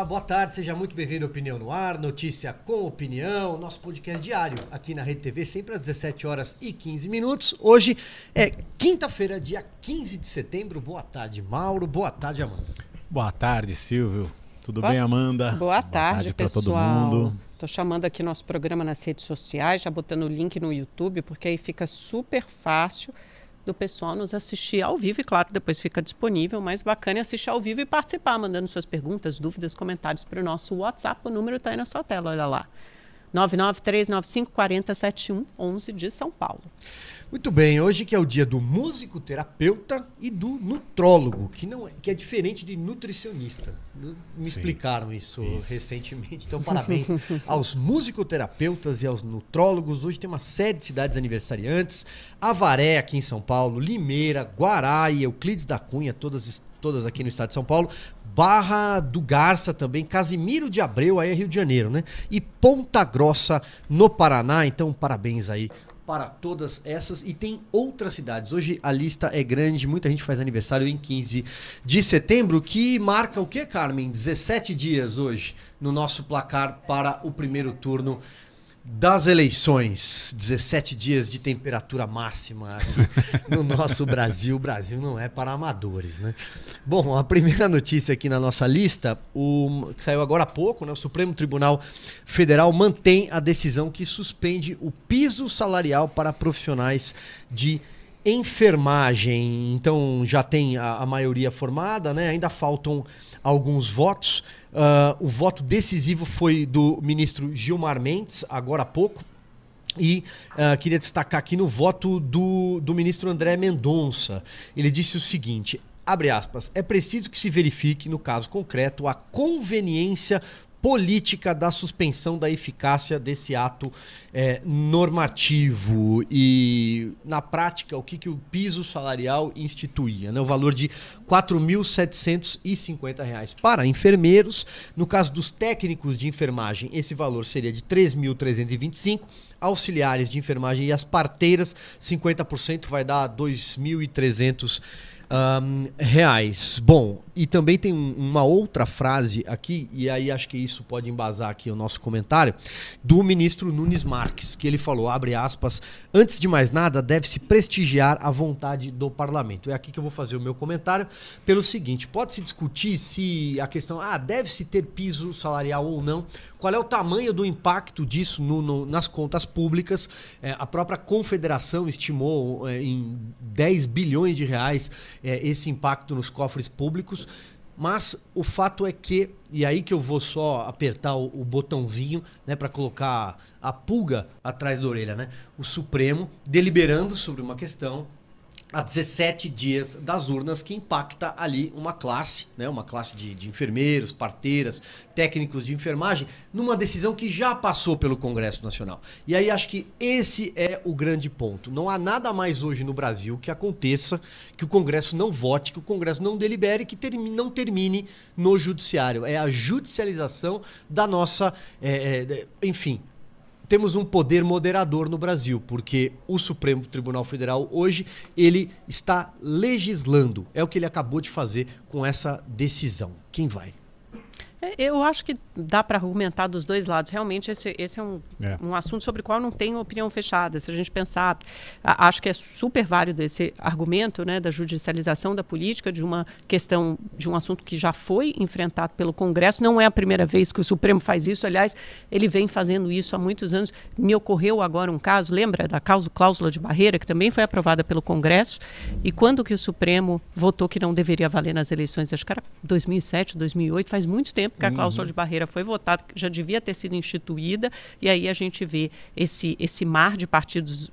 Olá, boa tarde, seja muito bem-vindo ao Opinião no Ar, notícia com opinião, nosso podcast diário aqui na Rede TV, sempre às 17 horas e 15 minutos. Hoje é quinta-feira, dia 15 de setembro. Boa tarde, Mauro. Boa tarde, Amanda. Boa tarde, Silvio. Tudo Boa, bem, Amanda? Boa tarde, tarde para pessoal. todo mundo. Tô chamando aqui nosso programa nas redes sociais, já botando o link no YouTube, porque aí fica super fácil do pessoal nos assistir ao vivo e claro, depois fica disponível, mas bacana é assistir ao vivo e participar, mandando suas perguntas, dúvidas, comentários para o nosso WhatsApp, o número está aí na sua tela, olha lá. 993954071, 11 de São Paulo. Muito bem, hoje que é o dia do musicoterapeuta e do nutrólogo, que não é, que é diferente de nutricionista. Me explicaram isso, isso, recentemente. Então, parabéns aos musicoterapeutas e aos nutrólogos. Hoje tem uma série de cidades aniversariantes: Avaré, aqui em São Paulo, Limeira, Guará e Euclides da Cunha, todas, todas aqui no estado de São Paulo. Barra do Garça também, Casimiro de Abreu, aí é Rio de Janeiro, né? E Ponta Grossa, no Paraná. Então, parabéns aí para todas essas e tem outras cidades. Hoje a lista é grande, muita gente faz aniversário em 15 de setembro, que marca o que, Carmen? 17 dias hoje no nosso placar para o primeiro turno das eleições, 17 dias de temperatura máxima aqui no nosso Brasil. O Brasil não é para amadores, né? Bom, a primeira notícia aqui na nossa lista, o, que saiu agora há pouco, né? O Supremo Tribunal Federal mantém a decisão que suspende o piso salarial para profissionais de enfermagem. Então já tem a, a maioria formada, né? Ainda faltam alguns votos. Uh, o voto decisivo foi do ministro Gilmar Mendes, agora há pouco. E uh, queria destacar aqui no voto do, do ministro André Mendonça. Ele disse o seguinte: abre aspas, é preciso que se verifique, no caso concreto, a conveniência política da suspensão da eficácia desse ato é, normativo. E na prática o que, que o piso salarial instituía, né? o valor de R$ 4.750 para enfermeiros, no caso dos técnicos de enfermagem esse valor seria de 3.325, auxiliares de enfermagem e as parteiras 50% vai dar 2.300 um, reais. Bom, e também tem uma outra frase aqui, e aí acho que isso pode embasar aqui o nosso comentário, do ministro Nunes Marques, que ele falou, abre aspas, antes de mais nada, deve-se prestigiar a vontade do parlamento. É aqui que eu vou fazer o meu comentário, pelo seguinte, pode-se discutir se a questão, ah, deve-se ter piso salarial ou não, qual é o tamanho do impacto disso no, no, nas contas públicas, é, a própria confederação estimou é, em 10 bilhões de reais é, esse impacto nos cofres públicos. Mas o fato é que, e aí que eu vou só apertar o, o botãozinho né, para colocar a pulga atrás da orelha, né? O Supremo deliberando sobre uma questão a 17 dias das urnas, que impacta ali uma classe, né, uma classe de, de, enfermeiros, parteiras, técnicos de enfermagem, numa decisão que já passou pelo Congresso Nacional. E aí acho que esse é o grande ponto. Não há nada mais hoje no Brasil que aconteça que o Congresso não vote, que o Congresso não delibere, que termine, não termine no Judiciário. É a judicialização da nossa. É, é, enfim, temos um poder moderador no Brasil, porque o Supremo Tribunal Federal hoje ele está legislando. É o que ele acabou de fazer com essa decisão. Quem vai? É, eu acho que dá para argumentar dos dois lados. Realmente, esse, esse é, um, é, um, assunto sobre o qual não tenho opinião fechada. Se a gente pensar, a, acho que é super válido esse argumento né, da judicialização da política, de uma questão, de um assunto que já foi enfrentado pelo Congresso. Não é a primeira vez que o Supremo faz isso. Aliás, ele vem fazendo isso há muitos anos. Me ocorreu agora um caso, lembra da cláusula de barreira, que também foi aprovada pelo Congresso. E quando que o Supremo votou que não deveria valer nas eleições? Acho que era 2007, 2008, faz muito tempo tempo que a cláusula uhum. de barreira foi votada, já devia ter sido instituída, e aí a gente vê esse, esse mar de partidos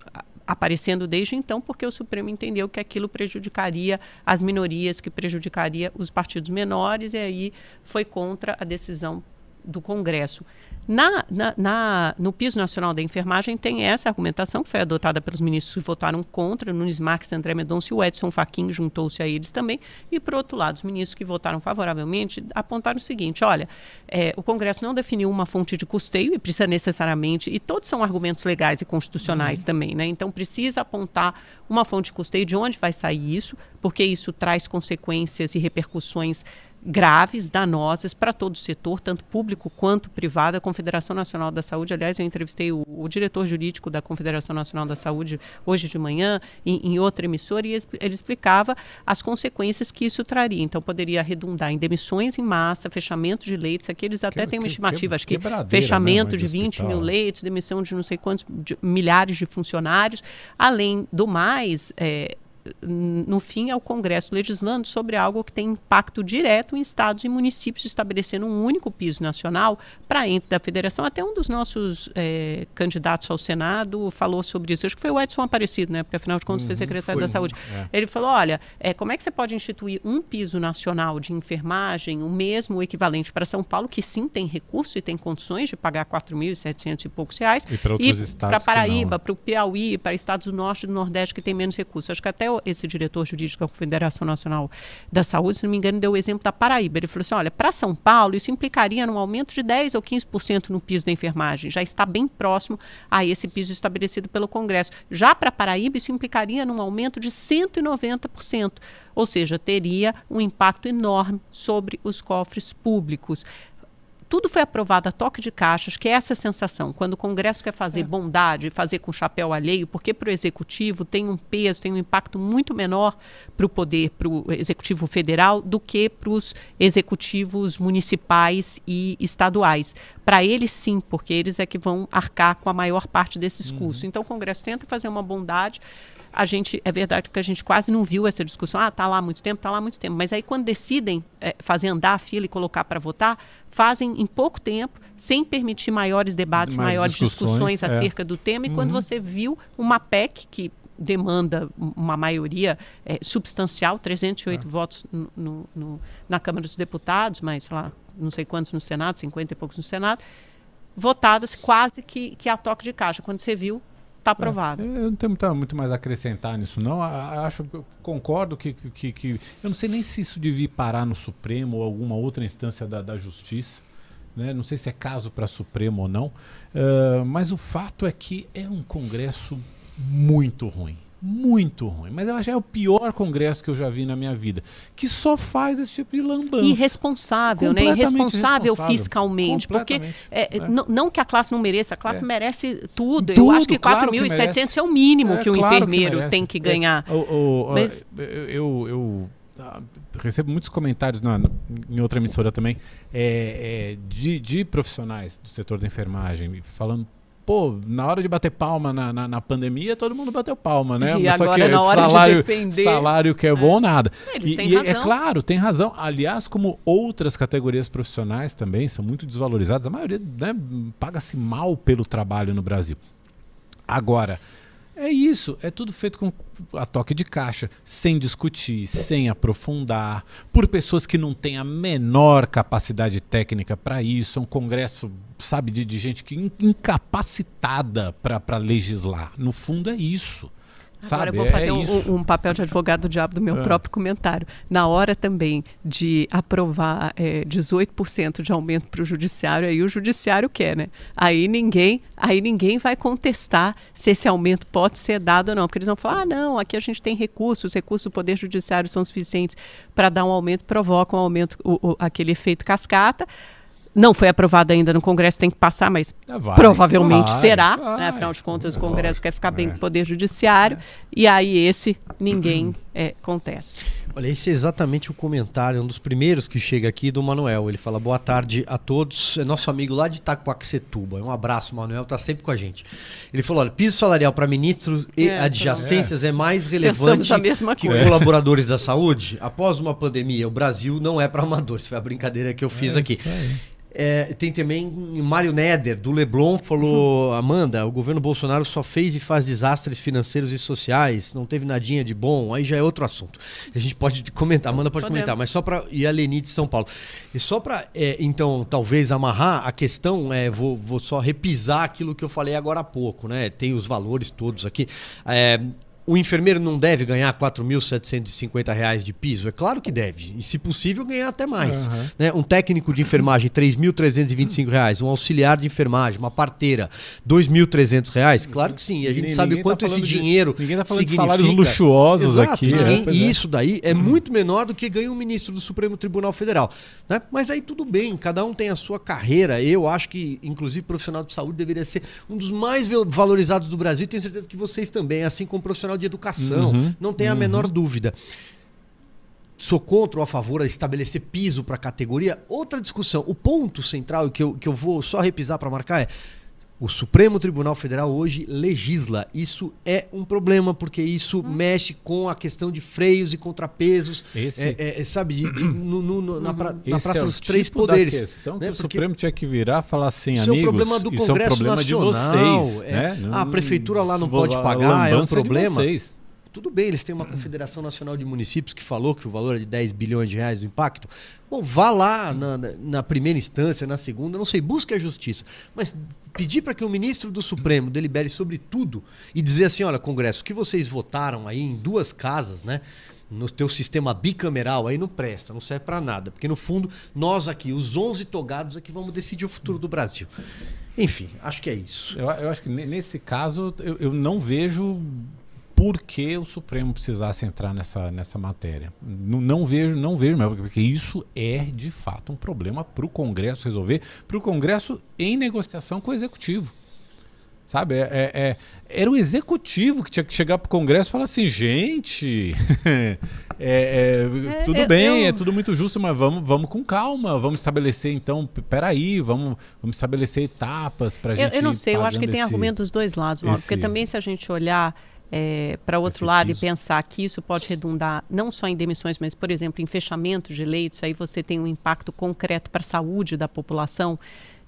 aparecendo desde então, porque o Supremo entendeu que aquilo prejudicaria as minorias, que prejudicaria os partidos menores, e aí foi contra a decisão do Congresso. Na, na, na, no piso nacional da enfermagem tem essa argumentação que foi adotada pelos ministros que votaram contra, Nunes Marques, André Mendonça e o Edson Fachin juntou-se a eles também. E, por outro lado, os ministros que votaram favoravelmente apontaram o seguinte: olha, é, o Congresso não definiu uma fonte de custeio e precisa necessariamente, e todos são argumentos legais e constitucionais uhum. também, né? Então precisa apontar uma fonte de custeio de onde vai sair isso, porque isso traz consequências e repercussões graves, danosas para todo o setor, tanto público quanto privado. A Confederação Nacional da Saúde, aliás, eu entrevistei o, o diretor jurídico da Confederação Nacional da Saúde hoje de manhã em, em outra emissora e ele explicava as consequências que isso traria. Então, poderia redundar em demissões em massa, fechamento de leitos. Aqui eles até que, têm uma que, estimativa, acho que fechamento né, de 20 hospital. mil leitos, demissão de não sei quantos de, milhares de funcionários. Além do mais, é, no fim, é o Congresso legislando sobre algo que tem impacto direto em estados e municípios, estabelecendo um único piso nacional para entes da federação. Até um dos nossos é, candidatos ao Senado falou sobre isso. Acho que foi o Edson Aparecido, né? Porque afinal de contas uhum, foi secretário foi, da Saúde. É. Ele falou: olha, é, como é que você pode instituir um piso nacional de enfermagem, o mesmo o equivalente para São Paulo, que sim tem recurso e tem condições de pagar 4.700 e poucos reais, e para Paraíba, para o Piauí, para estados do Norte e do Nordeste que tem menos recursos. Acho que até esse diretor jurídico da Confederação Nacional da Saúde, se não me engano, deu o exemplo da Paraíba. Ele falou assim: olha, para São Paulo, isso implicaria num aumento de 10 ou 15% no piso da enfermagem. Já está bem próximo a esse piso estabelecido pelo Congresso. Já para Paraíba, isso implicaria num aumento de 190%. Ou seja, teria um impacto enorme sobre os cofres públicos tudo foi aprovado a toque de caixas, que é essa sensação, quando o Congresso quer fazer é. bondade, fazer com chapéu alheio, porque para o Executivo tem um peso, tem um impacto muito menor para o poder, para o Executivo Federal, do que para os executivos municipais e estaduais. Para eles, sim, porque eles é que vão arcar com a maior parte desses uhum. custos. Então, o Congresso tenta fazer uma bondade, a gente é verdade que a gente quase não viu essa discussão. Ah, tá lá há muito tempo, tá lá há muito tempo. Mas aí quando decidem é, fazer andar a fila e colocar para votar, fazem em pouco tempo, sem permitir maiores debates, Mais maiores discussões, discussões é. acerca do tema. E uhum. quando você viu uma PEC que demanda uma maioria é, substancial, 308 é. votos no, no, na Câmara dos Deputados, mas sei lá, não sei quantos no Senado, 50 e poucos no Senado, votadas quase que, que a toque de caixa. Quando você viu, está aprovado. É, eu não tenho muito, muito, mais a acrescentar nisso, não. Acho, concordo que, que, que, Eu não sei nem se isso devia parar no Supremo ou alguma outra instância da, da Justiça. Né? Não sei se é caso para Supremo ou não. Uh, mas o fato é que é um Congresso muito ruim muito ruim. Mas eu acho que é o pior congresso que eu já vi na minha vida. Que só faz esse tipo de lambança. Irresponsável, né? Irresponsável fiscalmente. Porque é, é. não que a classe não mereça, a classe é. merece tudo. tudo. Eu acho que 4.700 claro é o mínimo é, que o claro enfermeiro que tem que ganhar. O, o, Mas... eu, eu ah, recebo muitos comentários na, em outra emissora também é, é, de, de, profissionais do setor da enfermagem falando pô, na hora de bater palma na, na, na, pandemia, todo mundo bateu palma, né? E Mas agora, que na hora salário, de defender... Salário que é, é. bom, nada. Eles e, têm e é razão. É claro, tem razão. Aliás, como outras categorias profissionais também são muito desvalorizadas, a maioria né, paga-se mal pelo trabalho no Brasil. Agora, é isso, é tudo feito com a toque de caixa, sem discutir, sem aprofundar, por pessoas que não têm a menor capacidade técnica para isso. É um congresso, sabe, de, de gente que incapacitada para legislar. No fundo, é isso. Agora Sabe? eu vou fazer é um, um, papel de advogado do diabo do meu é. próprio comentário. Na hora também de aprovar é, 18% de aumento para o judiciário, aí o judiciário quer, né? Aí ninguém, aí ninguém vai contestar se esse aumento pode ser dado ou não, porque eles vão falar: ah, não, aqui a gente tem recursos, os recursos do Poder Judiciário são suficientes para dar um aumento, provocam um aumento, o, o, aquele efeito cascata. Não foi aprovado ainda no Congresso, tem que passar, mas é, vai, provavelmente vai, será. Vai, né? Afinal de contas, o Congresso quer ficar bem com o Poder Judiciário. E aí esse ninguém é, contesta. Olha, esse é exatamente o comentário, um dos primeiros que chega aqui do Manuel. Ele fala: boa tarde a todos. É nosso amigo lá de Itacoaxetuba. Um abraço, Manuel, está sempre com a gente. Ele falou: olha, piso salarial para ministros e é, adjacências é. é. mais relevante que coisa. colaboradores da saúde. Após uma pandemia, o Brasil não é para amadores. Foi a brincadeira que eu fiz é aqui. É, tem também Mário Neder, do Leblon, falou: Amanda, o governo Bolsonaro só fez e faz desastres financeiros e sociais, não teve nadinha de bom, aí já é outro assunto. A gente pode comentar, Amanda pode Podemos. comentar, mas só para. E a Leni de São Paulo. E só para, é, então, talvez amarrar a questão, é, vou, vou só repisar aquilo que eu falei agora há pouco, né? Tem os valores todos aqui. É, o enfermeiro não deve ganhar R$ 4.750 de piso? É claro que deve. E, se possível, ganhar até mais. Uhum. Né? Um técnico de enfermagem, R$ 3.325. Um auxiliar de enfermagem, uma parteira, R$ 2.300. Claro que sim. E a gente ninguém, sabe o tá quanto tá esse dinheiro de, ninguém tá falando significa. De salários luxuosos Exato, aqui. Ninguém, é, e é. isso daí é muito menor do que ganha um ministro do Supremo Tribunal Federal. Né? Mas aí tudo bem, cada um tem a sua carreira. Eu acho que, inclusive, profissional de saúde deveria ser um dos mais valorizados do Brasil. Tenho certeza que vocês também, assim como profissional de Educação, uhum, não tem a uhum. menor dúvida. Sou contra ou a favor de estabelecer piso para a categoria? Outra discussão. O ponto central que eu, que eu vou só repisar para marcar é o Supremo Tribunal Federal hoje legisla. Isso é um problema, porque isso hum. mexe com a questão de freios e contrapesos. Esse... É, é, sabe, de, de, no, no, na, pra, na Praça é dos Três tipo Poderes. Então, né? o Supremo tinha que virar e falar assim, isso amigos, é um problema do Congresso é um problema Nacional. Vocês, é, né? A prefeitura lá não pode pagar, é um problema. Tudo bem, eles têm uma Confederação Nacional de Municípios que falou que o valor é de 10 bilhões de reais do impacto. Bom, vá lá na, na primeira instância, na segunda, não sei, busque a justiça. Mas pedir para que o ministro do Supremo delibere sobre tudo e dizer assim: olha, Congresso, o que vocês votaram aí em duas casas, né? no teu sistema bicameral aí não presta, não serve para nada, porque no fundo nós aqui, os 11 togados aqui vamos decidir o futuro do Brasil. Enfim, acho que é isso. Eu, eu acho que nesse caso eu, eu não vejo por que o Supremo precisasse entrar nessa, nessa matéria. Não, não vejo, não vejo mesmo, porque isso é de fato um problema para o Congresso resolver, para o Congresso em negociação com o Executivo. Sabe? É, é, é era o Executivo que tinha que chegar para o Congresso e falar assim, gente. É, é, tudo bem, eu... é tudo muito justo, mas vamos, vamos com calma, vamos estabelecer então, peraí, vamos, vamos estabelecer etapas para a gente. Eu, eu não sei, eu acho que tem argumento dos dois lados, Mauro, esse... porque também se a gente olhar é, para outro Esse lado piso. e pensar que isso pode redundar não só em demissões, mas, por exemplo, em fechamento de leitos, aí você tem um impacto concreto para a saúde da população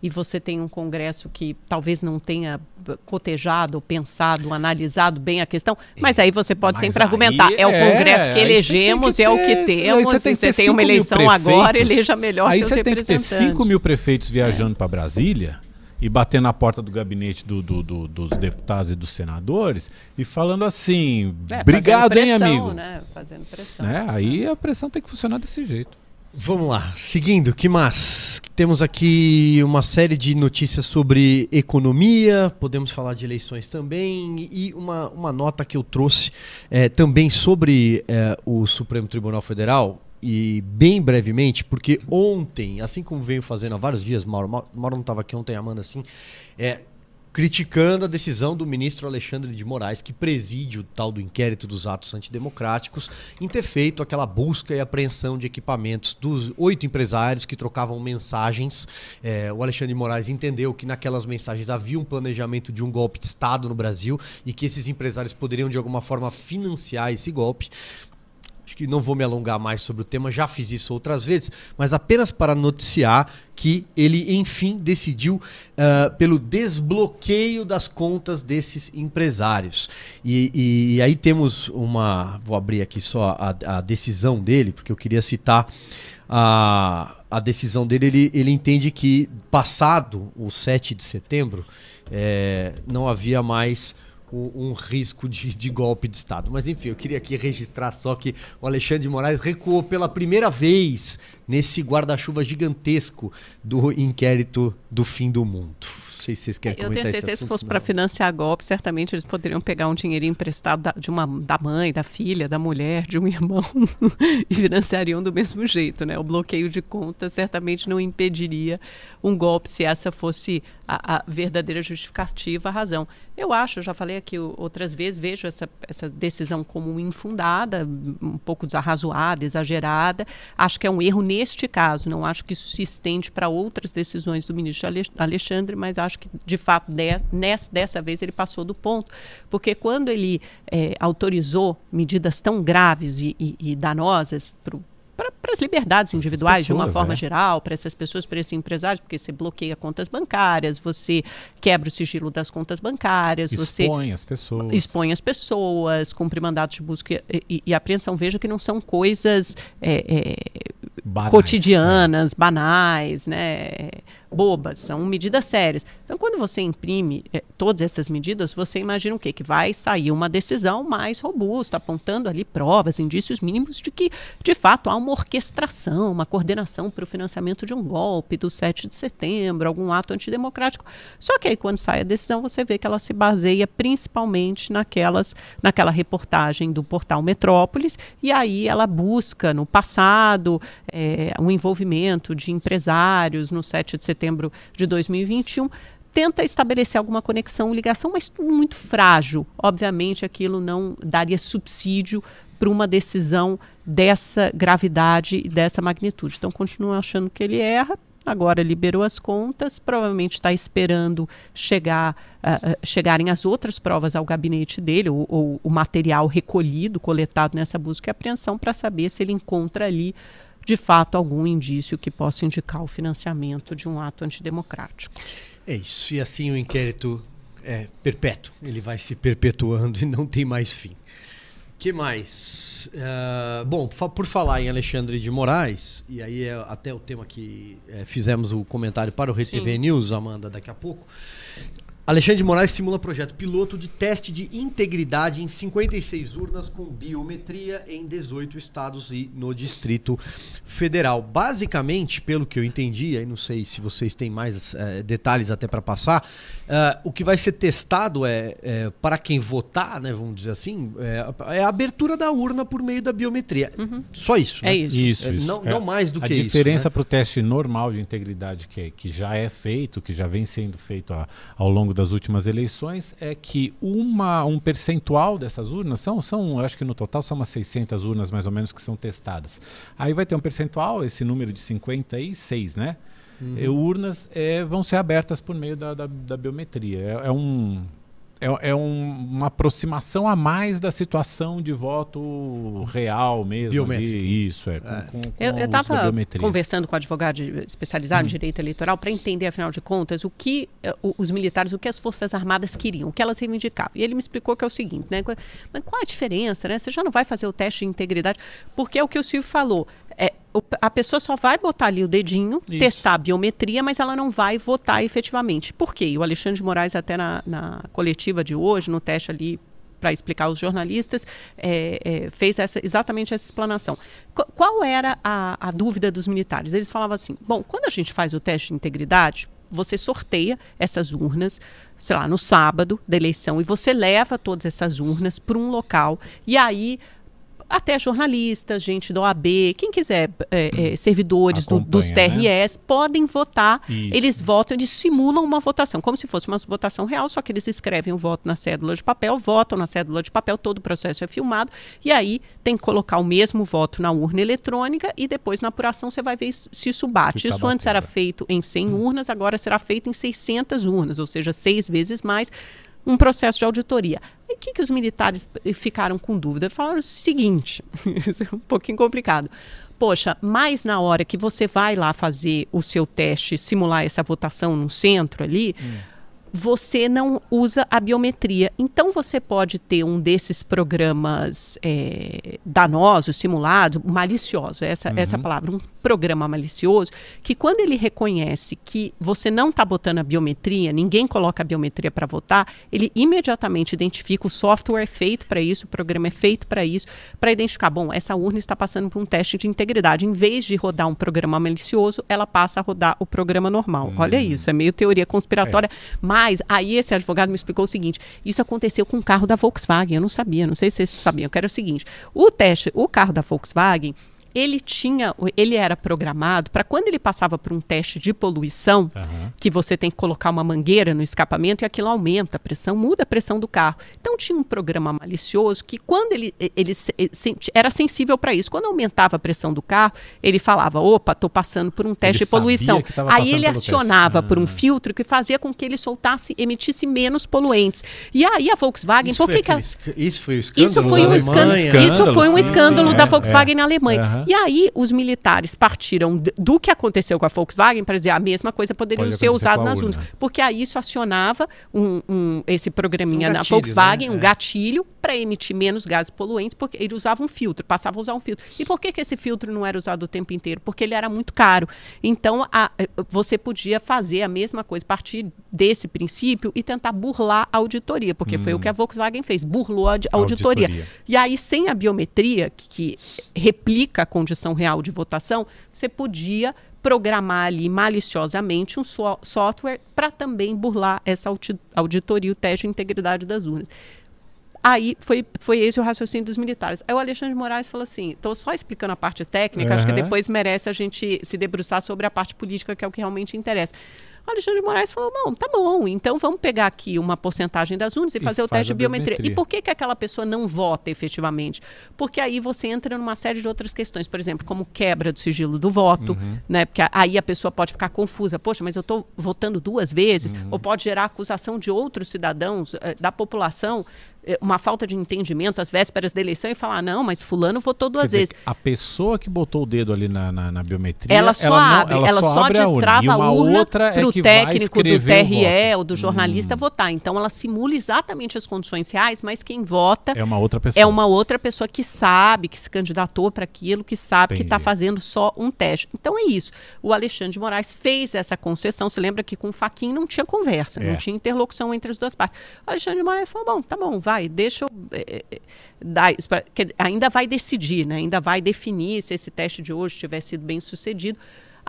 e você tem um Congresso que talvez não tenha cotejado, pensado, analisado bem a questão, mas aí você pode mas sempre argumentar. É, o é, Congresso que elegemos, que ter, é o que temos, você tem, você tem uma eleição agora, eleja melhor aí seus você representantes. Tem que ter 5 mil prefeitos viajando é. para Brasília e bater na porta do gabinete do, do, do, dos deputados e dos senadores e falando assim: é, obrigado, hein, amigo? Né? Fazendo pressão. Né? Aí a pressão tem que funcionar desse jeito. Vamos lá, seguindo, que mais? Temos aqui uma série de notícias sobre economia, podemos falar de eleições também, e uma, uma nota que eu trouxe é, também sobre é, o Supremo Tribunal Federal, e bem brevemente, porque ontem, assim como venho fazendo há vários dias, Mauro, Mauro não estava aqui ontem, Amanda, assim, é, criticando a decisão do ministro Alexandre de Moraes, que preside o tal do inquérito dos atos antidemocráticos, em ter feito aquela busca e apreensão de equipamentos dos oito empresários que trocavam mensagens. É, o Alexandre de Moraes entendeu que naquelas mensagens havia um planejamento de um golpe de Estado no Brasil e que esses empresários poderiam de alguma forma financiar esse golpe. Acho que não vou me alongar mais sobre o tema, já fiz isso outras vezes, mas apenas para noticiar que ele, enfim, decidiu uh, pelo desbloqueio das contas desses empresários. E, e, e, aí temos uma. Vou abrir aqui só a, a decisão dele, porque eu queria citar a, a decisão dele. Ele, ele entende que, passado o 7 de setembro, é, não havia mais um, um risco de, de, golpe de Estado. Mas enfim, eu queria aqui registrar só que o Alexandre de Moraes recuou pela primeira vez nesse guarda-chuva gigantesco do inquérito do fim do mundo. Não sei se vocês querem Eu comentar tenho certeza que se fosse para financiar golpe, certamente eles poderiam pegar um dinheirinho emprestado da, de uma, da mãe, da filha, da mulher, de um irmão e financiariam do mesmo jeito, né? O bloqueio de contas certamente não impediria um golpe se essa fosse a, a, verdadeira justificativa, a razão. Eu acho, já falei aqui outras vezes, vejo essa, essa decisão como infundada, um pouco desarrazoada, exagerada. Acho que é um erro neste caso, não acho que isso se estende para outras decisões do ministro Alexandre, mas acho que, de fato, de, nessa, dessa vez ele passou do ponto, porque quando ele é, autorizou medidas tão graves e, e, e danosas para o para as liberdades individuais, pessoas, de uma forma é. geral, para essas pessoas, para esses empresários, porque você bloqueia contas bancárias, você quebra o sigilo das contas bancárias, expõe você as pessoas. expõe as pessoas, cumpre mandatos de busca e, e, e apreensão. Veja que não são coisas é, é, banais, cotidianas, banais, né? Bobas, são medidas sérias. Então, quando você imprime eh, todas essas medidas, você imagina o quê? Que vai sair uma decisão mais robusta, apontando ali provas, indícios mínimos de que, de fato, há uma orquestração, uma coordenação para o financiamento de um golpe do 7 de setembro, algum ato antidemocrático. Só que aí, quando sai a decisão, você vê que ela se baseia principalmente naquelas, naquela reportagem do portal Metrópolis, e aí ela busca, no passado, é, um envolvimento de empresários no 7 de setembro de 2021 tenta estabelecer alguma conexão, ligação, mas muito frágil. Obviamente, aquilo não daria subsídio para uma decisão dessa gravidade e dessa magnitude. Então, continuam achando que ele erra. Agora liberou as contas, provavelmente está esperando chegar, uh, chegarem as outras provas ao gabinete dele, ou, ou o material recolhido, coletado nessa busca e apreensão, para saber se ele encontra ali de fato algum indício que possa indicar o financiamento de um ato antidemocrático. É isso. E assim o inquérito é perpétuo. Ele vai se perpetuando e não tem mais fim. que mais? Uh, bom, por falar em Alexandre de Moraes, e aí é até o tema que é, fizemos o comentário para o RTV News, Amanda, daqui a pouco. Alexandre de Moraes simula projeto piloto de teste de integridade em 56 urnas com biometria em 18 estados e no Distrito Federal. Basicamente, pelo que eu entendi, aí não sei se vocês têm mais é, detalhes até para passar, uh, o que vai ser testado é, é para quem votar, né, vamos dizer assim, é, é, a abertura da urna por meio da biometria. Uhum. Só isso. É né? isso. isso, isso. Não, não, mais do que isso. A diferença né? para o teste normal de integridade que, que já é feito, que já vem sendo feito a, ao longo das últimas eleições é que uma, um percentual dessas urnas, são, são, acho que no total são umas 600 urnas mais ou menos que são testadas. Aí vai ter um percentual, esse número de 56, né? Uhum. E urnas é, vão ser abertas por meio da, da, da biometria. É, é um é, é um, uma aproximação a mais da situação de voto real mesmo. Biométrico. Isso, é. Com, é. Com, com eu estava conversando com um advogado especializado hum. em direito eleitoral para entender, afinal de contas, o que uh, os militares, o que as Forças Armadas queriam, o que elas reivindicavam. E ele me explicou que é o seguinte, né? Mas qual a diferença, né? Você já não vai fazer o teste de integridade, porque é o que o Silvio falou. É, a pessoa só vai botar ali o dedinho, Isso. testar a biometria, mas ela não vai votar efetivamente. Por quê? O Alexandre de Moraes, até na, na coletiva de hoje, no teste ali para explicar aos jornalistas, é, é, fez essa, exatamente essa explanação. Qu qual era a, a dúvida dos militares? Eles falavam assim: bom, quando a gente faz o teste de integridade, você sorteia essas urnas, sei lá, no sábado da eleição, e você leva todas essas urnas para um local, e aí até jornalistas, gente do OAB, quem quiser, é, é, servidores do, dos TRS, né? podem votar. Isso. Eles votam, eles simulam uma votação, como se fosse uma votação real, só que eles escrevem o voto na cédula de papel, votam na cédula de papel, todo o processo é filmado, e aí tem que colocar o mesmo voto na urna eletrônica e depois na apuração você vai ver se isso bate. Se tá isso antes era feito em 100 hum. urnas, agora será feito em 600 urnas, ou seja, seis vezes mais um processo de auditoria. E o que, que os militares ficaram com dúvida? Falaram o seguinte: isso é um pouquinho complicado. Poxa, mas na hora que você vai lá fazer o seu teste, simular essa votação no centro ali. Hum você não usa a biometria. Então você pode ter um desses programas é, danosos, simulados, malicioso, essa, uhum. essa palavra, um programa malicioso, que quando ele reconhece que você não está botando a biometria, ninguém coloca a biometria para votar, ele imediatamente identifica, o software é feito para isso, o programa é feito para isso, para identificar, bom, essa urna está passando por um teste de integridade. Em vez de rodar um programa malicioso, ela passa a rodar o programa normal. Uhum. Olha isso, é meio teoria conspiratória, é. mas aí esse advogado me explicou o seguinte, isso aconteceu com o carro da Volkswagen, eu não sabia, não sei se vocês sabiam, eu quero o seguinte, o teste, o carro da Volkswagen, ele tinha, ele era programado para quando ele passava por um teste de poluição, uhum. que você tem que colocar uma mangueira no escapamento e aquilo aumenta a pressão, muda a pressão do carro. Então tinha um programa malicioso que quando ele, ele, ele era sensível para isso, quando aumentava a pressão do carro, ele falava, opa, estou passando por um teste ele de poluição. Aí ele acionava por um ah. filtro que fazia com que ele soltasse, emitisse menos poluentes. E aí a Volkswagen, isso por que, que isso foi o escândalo isso foi um escândalo, isso foi um escândalo é, da Volkswagen é, na Alemanha. Uhum. E aí os militares partiram do que aconteceu com a Volkswagen para dizer a mesma coisa poderia Pode ser usado nas urnas. Porque aí isso acionava um, um esse programinha um gatilho, na Volkswagen, né? um é. gatilho para emitir menos gases poluentes, porque ele usava um filtro, passava a usar um filtro. E por que, que esse filtro não era usado o tempo inteiro? Porque ele era muito caro. Então, a, você podia fazer a mesma coisa, partir desse princípio e tentar burlar a auditoria, porque hum. foi o hum. que a Volkswagen fez, burlou a, a auditoria. auditoria. E aí, sem a biometria, que, que replica a condição real de votação, você podia programar ali maliciosamente um so software para também burlar essa auditoria, o teste de integridade das urnas. Aí foi, foi esse o raciocínio dos militares. Aí o Alexandre de Moraes falou assim: estou só explicando a parte técnica, uhum. acho que depois merece a gente se debruçar sobre a parte política, que é o que realmente interessa. Alexandre de Moraes falou: bom, tá bom, então vamos pegar aqui uma porcentagem das urnas e, e fazer o teste de biometria. biometria. E por que, que aquela pessoa não vota efetivamente? Porque aí você entra numa série de outras questões, por exemplo, como quebra do sigilo do voto, uhum. né? Porque aí a pessoa pode ficar confusa, poxa, mas eu estou votando duas vezes, uhum. ou pode gerar acusação de outros cidadãos eh, da população uma falta de entendimento às vésperas da eleição e falar, não, mas fulano votou duas vezes. A pessoa que botou o dedo ali na, na, na biometria, ela só ela abre, não, ela, ela só, só destrava a urna, para o técnico do TRE ou do jornalista hum. votar. Então ela simula exatamente as condições reais, mas quem vota é uma outra pessoa. É uma outra pessoa que sabe, que se candidatou para aquilo, que sabe Entendi. que está fazendo só um teste. Então é isso. O Alexandre de Moraes fez essa concessão. Se lembra que com o Faquin não tinha conversa, é. não tinha interlocução entre as duas partes. O Alexandre de Moraes falou: bom, tá bom, vai, deixa eu é, é dar isso pra, que, ainda vai decidir, né? ainda vai definir se esse teste de hoje tiver sido bem sucedido.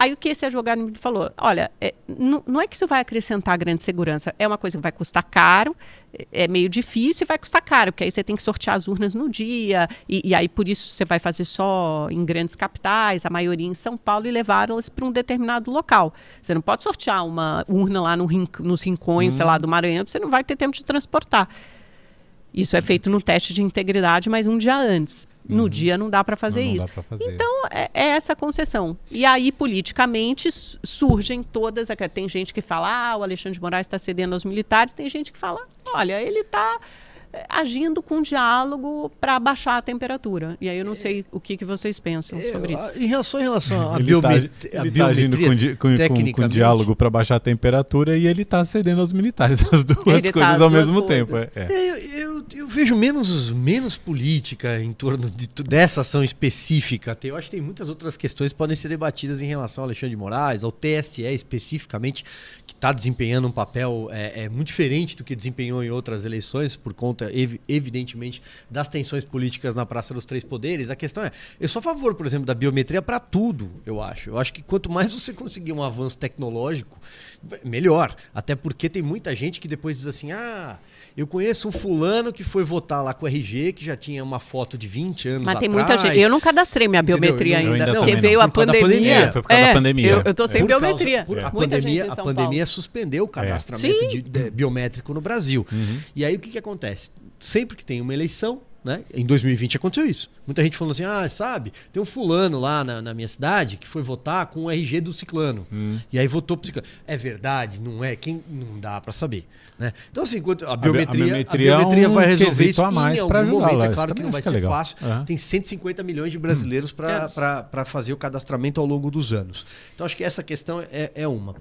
Aí o que esse advogado me falou? Olha, é, não, não, é que isso vai acrescentar grande segurança, é uma coisa que vai custar caro, é, é meio difícil e vai custar caro, porque aí você tem que sortear as urnas no dia, e, e aí por isso você vai fazer só em grandes capitais, a maioria em São Paulo, e levá-las para um determinado local. Você não pode sortear uma urna lá no nos rincões, hum. sei lá, do Maranhão, você não vai ter tempo de transportar. Isso é feito no teste de integridade, mas um dia antes. No uhum. dia não dá para fazer não, não isso. Fazer. Então, é, é, essa concessão. E aí, politicamente, surgem todas. Tem gente que fala, ah, o Alexandre de Moraes está cedendo aos militares. Tem gente que fala, olha, ele está agindo com diálogo para baixar a temperatura. E aí eu não sei o que, que vocês pensam é, sobre isso. Em relação, em relação à tá biometria, ele está agindo com, com, com, diálogo para baixar a temperatura e ele está cedendo aos militares as duas ele coisas tá ao mesmo coisas. tempo. É. É, eu, eu, eu, vejo menos, menos política em torno de, dessa ação específica. Eu acho que tem muitas outras questões que podem ser debatidas em relação ao Alexandre de Moraes, ao TSE especificamente, que está desempenhando um papel é, é, muito diferente do que desempenhou em outras eleições por conta conta, ev evidentemente, das tensões políticas na Praça dos Três Poderes. A questão é, eu sou a favor, por exemplo, da biometria para tudo, eu acho. Eu acho que quanto mais você conseguir um avanço tecnológico, melhor. Até porque tem muita gente que depois diz assim: ah, eu conheço um fulano que foi votar lá com o RG, que já tinha uma foto de 20 anos Mas tem atrás. muita gente. Eu não cadastrei minha biometria ainda. ainda porque veio não. a pandemia. pandemia. Foi por causa é, da pandemia. Eu, eu tô sem por biometria. Causa, por, a pandemia, a pandemia suspendeu o cadastramento é. de, de, biométrico no Brasil. Uhum. E aí o que, que acontece? Sempre que tem uma eleição, né? Em 2020 aconteceu isso. Muita gente falando assim: ah, sabe, tem um fulano lá na, na minha cidade que foi votar com o RG do ciclano. Hum. E aí votou pro ciclano. É verdade? Não é? Quem não dá para saber. Né? Então, assim, a biometria, a biometria, a biometria é um vai resolver isso a mais em algum momento. É claro que não vai ser é fácil. Uhum. Tem 150 milhões de brasileiros para fazer o cadastramento ao longo dos anos. Então, acho que essa questão é, é uma.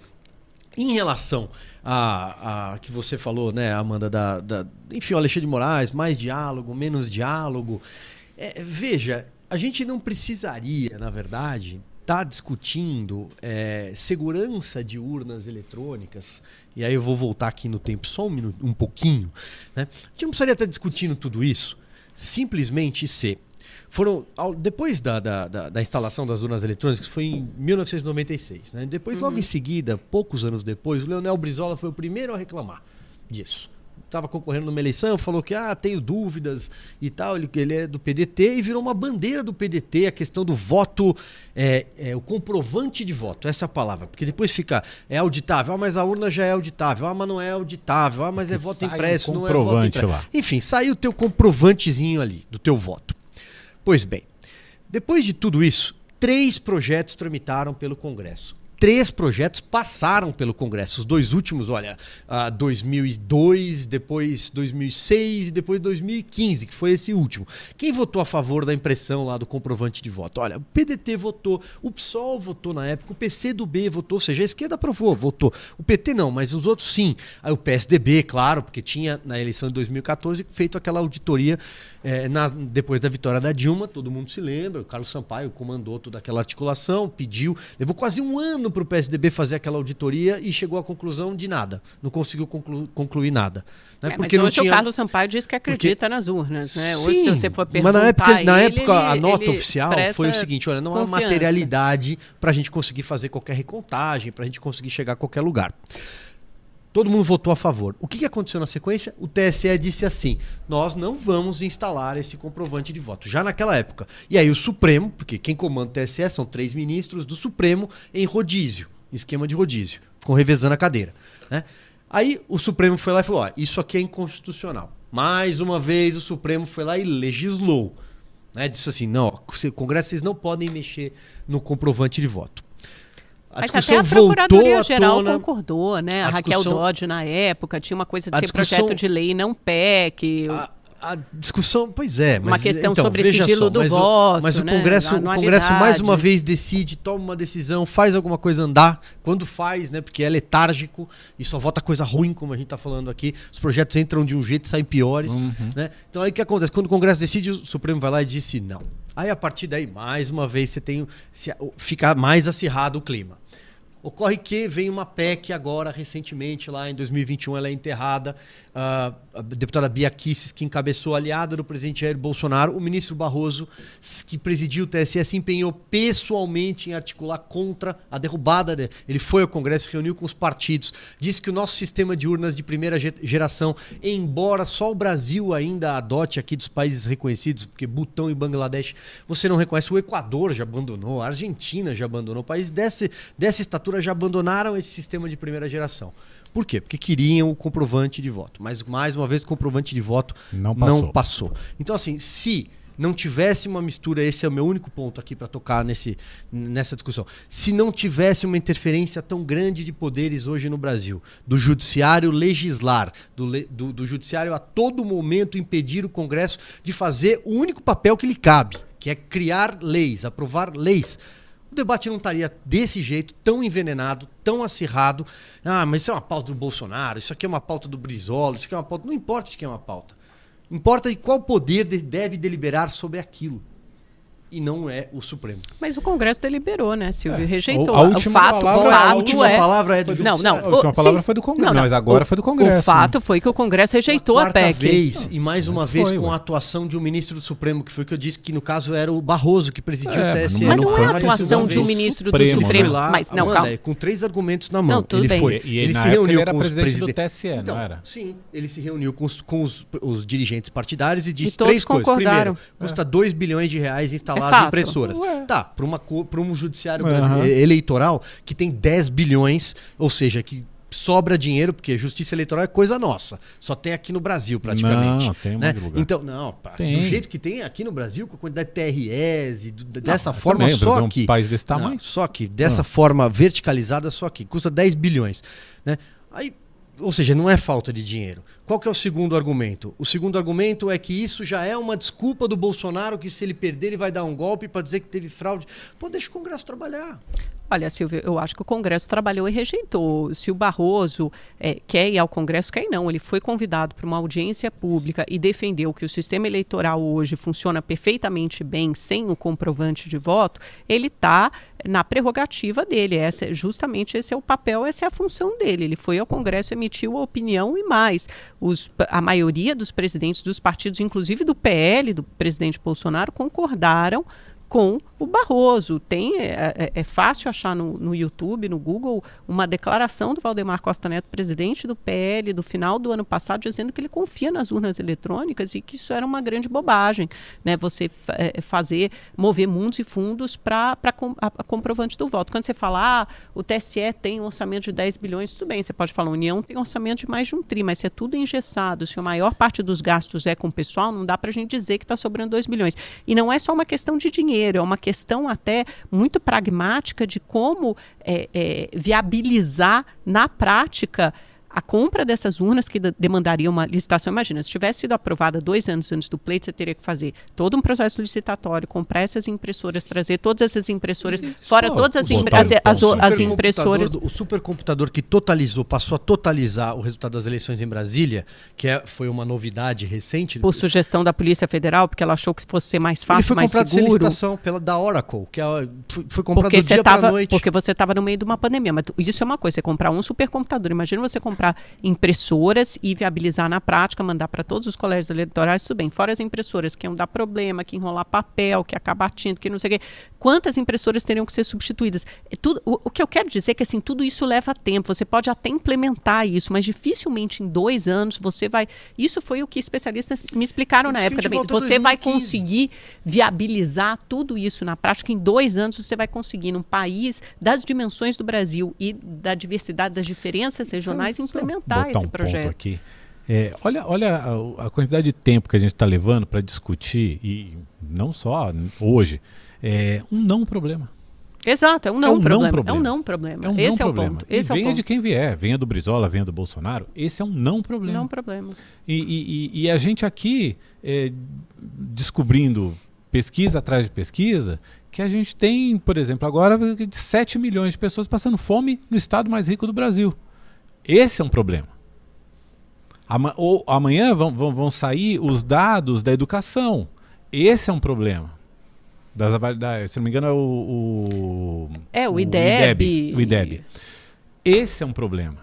Em relação a, a que você falou, né, Amanda, da, da, enfim, o Alexandre de Moraes, mais diálogo, menos diálogo. É, veja, a gente não precisaria, na verdade, estar tá discutindo é, segurança de urnas eletrônicas. E aí eu vou voltar aqui no tempo só um, minuto, um pouquinho. Né? A gente não precisaria estar discutindo tudo isso simplesmente ser foram depois da, da, da, da, instalação das urnas eletrônicas, foi em 1996. Né? Depois, uhum. logo em seguida, poucos anos depois, o Leonel Brizola foi o primeiro a reclamar disso. Estava concorrendo numa eleição, falou que ah, tenho dúvidas e tal. Ele, ele é do PDT e virou uma bandeira do PDT a questão do voto, é, é, o comprovante de voto, essa é a palavra. Porque depois fica, é auditável, ah, mas a urna já é auditável, ah, mas não é auditável, ah, mas é voto impresso, não é voto impresso. Lá. Enfim, saiu o teu comprovantezinho ali do teu voto. Pois bem, depois de tudo isso, três projetos tramitaram pelo Congresso. Três projetos passaram pelo Congresso. Os dois últimos, olha, uh, 2002, depois 2006 e depois 2015, que foi esse último. Quem votou a favor da impressão lá do comprovante de voto? Olha, o PDT votou, o PSOL votou na época, o PCdoB votou, ou seja, a esquerda aprovou, votou. O PT não, mas os outros sim. Aí o PSDB, claro, porque tinha na eleição de 2014 feito aquela auditoria é, na, depois da vitória da Dilma, todo mundo se lembra, o Carlos Sampaio comandou toda aquela articulação, pediu, levou quase um ano para o PSDB fazer aquela auditoria e chegou à conclusão de nada, não conseguiu conclu, concluir nada. Né? É, Porque hoje tinha... o Carlos Sampaio diz que acredita Porque... nas urnas, né? Hoje, Sim, se você for mas na época, na época ele, a nota oficial foi o seguinte, olha, não confiança. há materialidade para a gente conseguir fazer qualquer recontagem, para a gente conseguir chegar a qualquer lugar. Todo mundo votou a favor. O que, aconteceu na sequência? O TSE disse assim: nós não vamos instalar esse comprovante de voto, já naquela época. E aí o Supremo, porque quem comanda o TSE são três ministros do Supremo em rodízio, esquema de rodízio, ficam revezando a cadeira. Né? Aí o Supremo foi lá e falou: ó, isso aqui é inconstitucional. Mais uma vez o Supremo foi lá e legislou. Né? Disse assim: não, o Congresso vocês não podem mexer no comprovante de voto. A Mas até a Procuradoria-Geral concordou, né? A, a Raquel Dodge, na época, tinha uma coisa de ser projeto de lei não PEC. A, a discussão, pois é, mas, uma questão então, sobre sigilo só, do mas voto, o, mas né? o Congresso, o Congresso mais uma vez decide, toma uma decisão, faz alguma coisa andar, quando faz, né? Porque é letárgico e só vota coisa ruim, como a gente está falando aqui. Os projetos entram de um jeito e saem piores, uhum. né? Então aí o que acontece? Quando o Congresso decide, o Supremo vai lá e disse não. Aí a partir daí, mais uma vez, você tem fica mais acirrado o clima. Ocorre que vem uma PEC agora, recentemente, lá em 2021, ela é enterrada. Uh, a deputada Bia Kisses, que encabeçou a aliada do presidente Jair Bolsonaro, o ministro Barroso, que presidiu o TSE, se empenhou pessoalmente em articular contra a derrubada. Ele foi ao Congresso, reuniu com os partidos, disse que o nosso sistema de urnas de primeira geração, embora só o Brasil ainda adote aqui dos países reconhecidos, porque Butão e Bangladesh você não reconhece, o Equador já abandonou, a Argentina já abandonou, países desse, dessa estatura já abandonaram esse sistema de primeira geração. Por quê? Porque queriam o comprovante de voto. Mas, mais uma vez, o comprovante de voto não passou. Não passou. Então, assim, se não tivesse uma mistura, esse é o meu único ponto aqui para tocar nesse, nessa discussão. Se não tivesse uma interferência tão grande de poderes hoje no Brasil, do judiciário legislar, do, do, do judiciário a todo momento impedir o Congresso de fazer o único papel que lhe cabe, que é criar leis, aprovar leis o debate não estaria desse jeito, tão envenenado, tão acirrado. Ah, mas isso é uma pauta do Bolsonaro, isso aqui é uma pauta do Brizola, isso aqui é uma pauta. Não importa de quem é uma pauta. Importa de qual poder deve deliberar sobre aquilo e não é o Supremo. Mas o Congresso deliberou, né, Silvio? É. Rejeitou. A o fato, palavra, o fato a última é... palavra é do Não, não. A última o, palavra sim. foi do Congresso, não, não. mas agora o, foi do Congresso. O fato foi que o Congresso rejeitou a PEC. vez, não, e mais uma vez foi, com a atuação de um ministro do Supremo, que foi que eu disse que no caso era o Barroso que presidiu é, o TSE. Mas não, é a atuação de um ministro Supremo, do Supremo. Lá, mas, não, Amanda, calma. com três argumentos na mão. Não, tudo ele bem. foi. E, ele se reuniu com os presidentes do TSE, então, não era? Sim, ele se reuniu com os dirigentes partidários e disse três coisas. Primeiro, custa 2 bilhões de reais instalar as impressoras. Ué. Tá, para um judiciário uhum. eleitoral que tem 10 bilhões, ou seja, que sobra dinheiro, porque justiça eleitoral é coisa nossa. Só tem aqui no Brasil, praticamente. Não, tem né? Então, não, pá, do jeito que tem aqui no Brasil, com a quantidade de TRS, do, dessa não, forma, também, só aqui. Um país desse tamanho. Não, só aqui, dessa ah. forma verticalizada, só aqui. Custa 10 bilhões. Né? Aí ou seja, não é falta de dinheiro. Qual que é o segundo argumento? O segundo argumento é que isso já é uma desculpa do Bolsonaro que se ele perder ele vai dar um golpe para dizer que teve fraude. Pô, deixa o Congresso trabalhar. Olha, Silvio, eu acho que o Congresso trabalhou e rejeitou. Se o Barroso é, quer ir ao Congresso, quer ir não. Ele foi convidado para uma audiência pública e defendeu que o sistema eleitoral hoje funciona perfeitamente bem sem o comprovante de voto. Ele está na prerrogativa dele. Essa, justamente esse é o papel, essa é a função dele. Ele foi ao Congresso, emitiu a opinião e mais. Os, a maioria dos presidentes dos partidos, inclusive do PL, do presidente Bolsonaro, concordaram com o Barroso. Tem, é, é, é fácil achar no, no, YouTube, no Google, uma declaração do Valdemar Costa Neto, presidente do PL, do final do ano passado, dizendo que ele confia nas urnas eletrônicas e que isso era uma grande bobagem, né? Você é, fazer, mover mundos e fundos para com, a, a comprovante do voto. Quando você fala, ah, o TSE tem um orçamento de 10 bilhões, tudo bem, você pode falar, a União tem um orçamento de mais de um tri, mas se é tudo engessado, se a maior parte dos gastos é com o pessoal, não dá para a gente dizer que está sobrando 2 bilhões. E não é só uma questão de dinheiro, dinheiro, é uma questão até muito pragmática de como é, é, viabilizar na prática a compra dessas urnas que demandaria uma licitação. Imagina, se tivesse sido aprovada dois anos antes do pleito, você teria que fazer todo um processo licitatório, comprar essas impressoras, trazer todas essas impressoras, fora todas as, as, as, as impressoras. O supercomputador que totalizou, passou a totalizar o resultado das eleições em Brasília, que é, foi uma novidade recente. Por sugestão da Polícia Federal, porque ela achou que fosse ser mais fácil, mais seguro. Ele foi comprado sem licitação pela da Oracle, que é, foi, foi comprado porque do dia para noite. Porque você estava no meio de uma pandemia. Mas isso é uma coisa, você comprar um supercomputador. Imagina você comprar comprar impressoras e viabilizar na prática, mandar para todos os colégios eleitorais, tudo bem. Fora as impressoras que iam dar problema, que enrolar papel, que acabar tinta, que não sei o quê. Quantas impressoras teriam que ser substituídas? É tudo, o, o, que eu quero dizer é que assim, tudo isso leva tempo. Você pode até implementar isso, mas dificilmente em dois anos você vai. Isso foi o que especialistas me explicaram na época também. Você vai conseguir viabilizar tudo isso na prática. Em dois anos você vai conseguir, num país das dimensões do Brasil e da diversidade das diferenças regionais, implementar esse um projeto. aqui. É, olha olha a, a, quantidade de tempo que a gente está levando para discutir, e não só hoje, é um não problema. Exato, é um não, é um problema. não problema. É um não problema. É um esse não é o ponto. Esse e venha é o ponto. de quem vier, venha do Brizola, venha do Bolsonaro, esse é um não problema. Não problema. E, e, e a gente aqui é, descobrindo pesquisa atrás de pesquisa, que a gente tem, por exemplo, agora 7 milhões de pessoas passando fome no estado mais rico do Brasil. Esse é um problema. Ama ou, amanhã vão, vão, vão sair os dados da educação. Esse é um problema. Das, da, se não me engano, é o. o é, o, o IDEB. IDEB. O IDEB. Esse é um problema.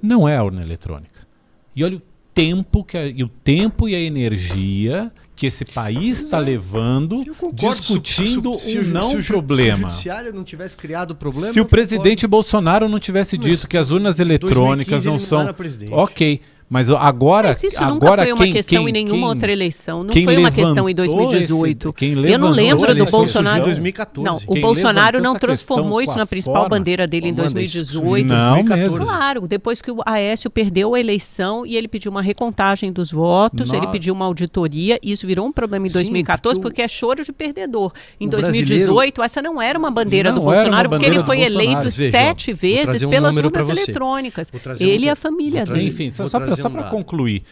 Não é a urna eletrônica. E olha o tempo, que a, e o tempo e a energia que esse país está levando discutindo se, se, um não se, problema. Se o judiciário não tivesse criado o problema. Se o presidente Bolsonaro não tivesse dito que as urnas eletrônicas não são. Ok. Mas agora. Mas isso nunca agora, foi uma quem, questão quem, em nenhuma quem, outra eleição. Não foi uma questão em 2018. Esse, eu não lembro do Bolsonaro. 2014. Não, o Bolsonaro não transformou isso na principal forma, bandeira dele em 2018. Não, 2014. Mesmo. Claro, depois que o Aécio perdeu a eleição e ele pediu uma recontagem dos votos, Nossa. ele pediu uma auditoria, e isso virou um problema em 2014, Sim, porque, porque é choro de perdedor. Em 2018, essa não era uma bandeira do Bolsonaro, porque ele foi eleito sete vezes pelas urnas eletrônicas. Ele e a família dele. Enfim, só para concluir.